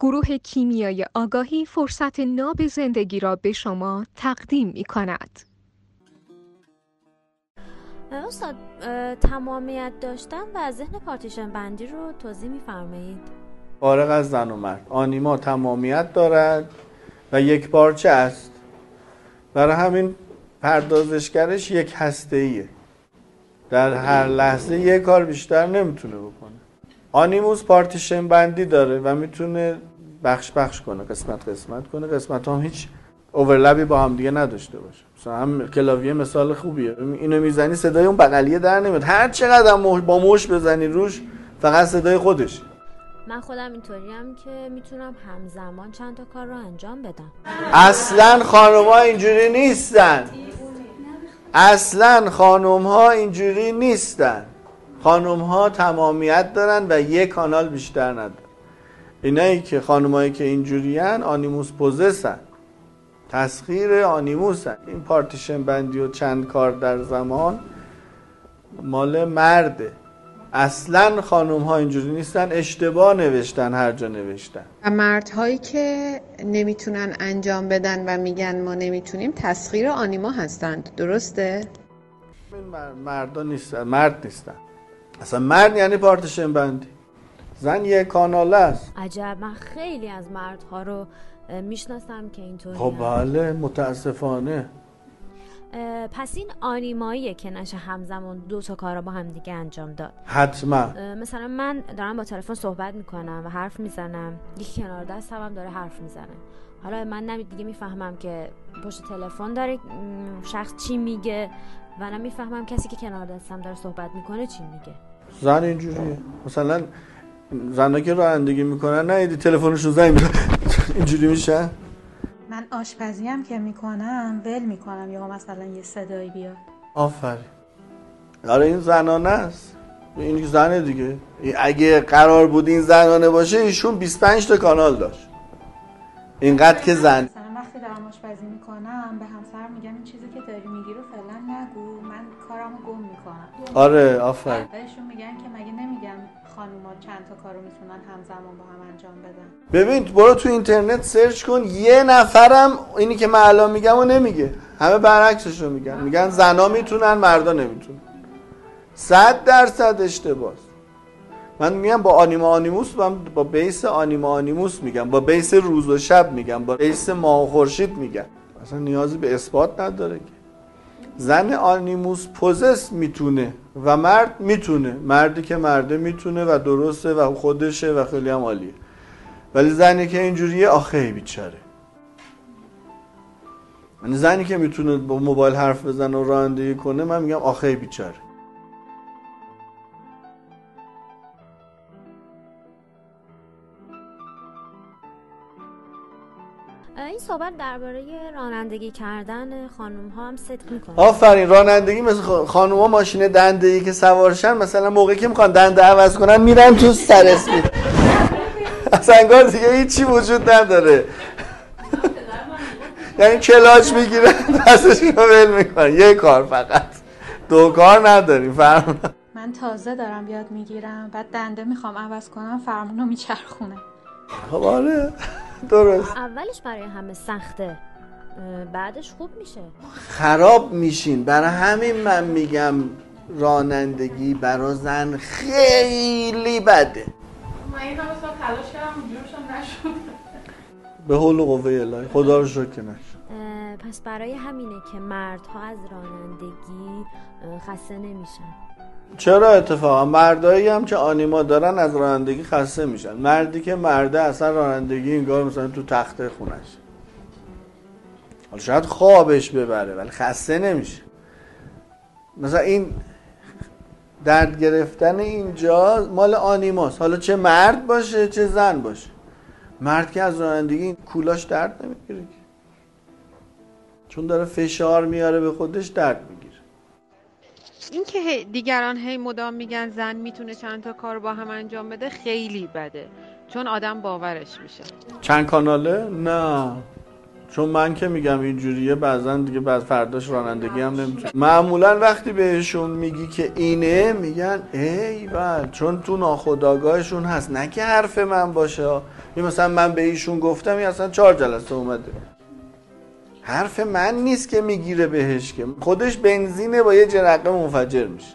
گروه کیمیای آگاهی فرصت ناب زندگی را به شما تقدیم می کند. استاد تمامیت داشتن و ذهن پارتیشن بندی رو توضیح میفرمایید. فارغ از زن و مرد. آنیما تمامیت دارد و یک پارچه است. برای همین پردازشگرش یک هسته ایه در هر لحظه یک کار بیشتر نمی‌تونه بکنه. آنیموس پارتیشن بندی داره و می‌تونه بخش بخش کنه قسمت قسمت کنه. قسمت هم هیچ اوورلپی با هم دیگه نداشته باشه. مثلا هم کلاویه مثال خوبیه. اینو می‌زنی صدای اون بغلیه در نمیاد. هر چقدر با موش بزنی روش فقط صدای خودش. من خودم اینطوریم که می‌تونم همزمان چند تا کار رو انجام بدم. اصلا خانم ها اینجوری نیستن. اصلا خانم ها اینجوری نیستن. خانم ها تمامیت دارن و یک کانال بیشتر ندارن. اینایی که خانمایی که اینجوری آنیموس پوزسن. تسخیر آنیموس این پارتیشن بندی و چند کار در زمان مال مرده. اصلا خانوم ها اینجوری نیستن اشتباه نوشتن هر جا نوشتن. و مردهایی که نمی‌تونن انجام بدن و میگن ما نمی‌تونیم تسخیر آنیما هستند. درسته؟ این مردا نیستن. مرد نیستن. اصلا مرد یعنی پارتیشن بندی. زن یه کاناله است. عجب من خیلی از مردها رو می‌شناسم که اینطوری خب بله متاسفانه. پس این آنیماییه که نشه همزمان دو تا کار با هم دیگه انجام داد. حتما. مثلا من دارم با تلفن صحبت می‌کنم و حرف می‌زنم. یکی کنار دست هم داره حرف می‌زنه. حالا من نمی دیگه می‌فهمم که پشت تلفن داره شخص چی میگه و نمی‌فهمم کسی که کنار دستم داره صحبت می‌کنه چی میگه. زن اینجوریه. مثلا زنها که رانندگی می‌کنن نه ایدی تلفنشون زنگ اینجوری میشه؟ من آشپزی هم که می‌کنم ول می‌کنم یا مثلا یه صدایی بیاد. آفرین. آره این زنانه است. این زنه دیگه. اگه قرار بود این زنانه باشه ایشون 25 تا کانال داشت. اینقدر که زن. مثلا وقتی دارم آشپزی می‌کنم به همسر میگم این چیزی که داری میگی رو فعلا نگو. من کارمو گم می‌کنم. آره آفرین. بهشون میگن که مگه نمیگم خانوما چند تا کارو می‌تونن همزمان با هم انجام بدن. ببین برو تو اینترنت سرچ کن. یه نفرم اینی که من الان میگم و نمیگه. همه برعکسش رو میگن میگن زنا می‌تونن مردا نمی‌تونن. صد درصد اشتباه من میگم با آنیما آنیموس با, با بیس آنیما آنیموس میگم. با بیس روز و شب میگم. با بیس ماه و خورشید میگم. اصلا نیازی به اثبات نداره که. زن آنیموس پوزس می‌تونه و مرد می‌تونه. مردی که مرده می‌تونه و درسته و خودشه و خیلی هم عالیه. ولی زنی که اینجوریه آخه بیچاره. من زنی که می‌تونه با موبایل حرف بزنه و رانندگی کنه من میگم آخه بیچاره. این صحبت درباره رانندگی کردن خانم ها هم صدق می‌کنه. آفرین رانندگی مثل خانم ها ماشین دنده ای که سوارشن مثلا موقعی که می‌خوان دنده عوض کنن میرن تو سر اسپید. اصلا انگار دیگه هیچی وجود نداره. یعنی کلاچ می‌گیرن دستش رو ول می‌کنن. یه کار فقط. دو کار نداریم فرمون. من تازه دارم یاد می‌گیرم. بعد دنده می‌خوام عوض کنم فرمونو میچرخونه خب آره. درست. اولش برای همه سخته. بعدش خوب میشه. خراب میشین. برای همین من میگم رانندگی برا زن خیلی بده. من این همه سال تلاش کردم نشد. به حول و قوه الهی. خدا رو شکر که نشد. پس برای همینه که مردها از رانندگی خسته نمیشن. چرا اتفاقا؟ مردایی هم که آنیما دارن از رانندگی خسته میشن. مردی که مرده اصلا رانندگی اینگار مثلا تو تخته خونش. حالا شاید خوابش ببره ولی خسته نمیشه. مثلا این درد گرفتن اینجا مال آنیماست. حالا چه مرد باشه چه زن باشه. مرد که از رانندگی کولاش درد نمی‌گیره چون داره فشار میاره به خودش درد می‌گیره. این که دیگران هی مدام میگن زن می‌تونه چند تا کار با هم انجام بده خیلی بده. چون آدم باورش میشه. چند کاناله؟ نه. چون من که میگم اینجوریه بعضا دیگه بعد فرداش رانندگی هم نمی‌تونه معمولا وقتی بهشون میگی که اینه میگن ایول چون تو ناخداگاهشون هست. نه که حرف من باشه. این مثلا من به ایشون گفتم این اصلا چهار جلسه اومده. حرف من نیست که می‌گیره بهش که خودش بنزینه با یه جرقه منفجر میشه.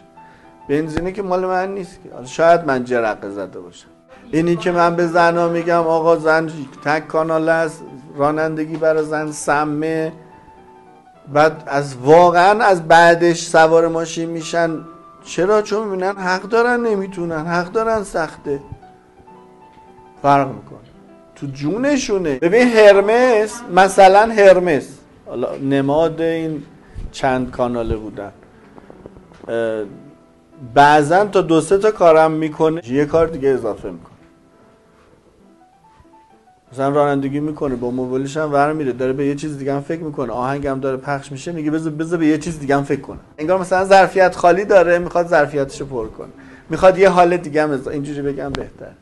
بنزینه که مال من نیست که. شاید من جرقه زده باشم. اینی که من به زنا میگم آقا زن تک کانال است رانندگی برای زن سمه. بعد از واقعا از بعدش سوار ماشین میشن. چرا؟ چون می‌بینن حق دارن نمی‌تونن. حق دارن سخته. فرق می‌کنه. تو جونشونه. ببین هرمس مثلا هرمس. نماد این چند کاناله بودن. بعضا تا دو سه تا کارم می‌کنه یه کار دیگه اضافه می‌کنه. مثلا رانندگی می‌کنه با موبایلش هم ور میره داره به یه چیز دیگه هم فکر می‌کنه آهنگم داره پخش میشه میگه بذار بذار به یه چیز دیگه هم فکر کنه. انگار مثلا ظرفیت خالی داره می‌خواد ظرفیتش رو پر کنه. می‌خواد یه حال دیگه هم اینجوری بگم بهتر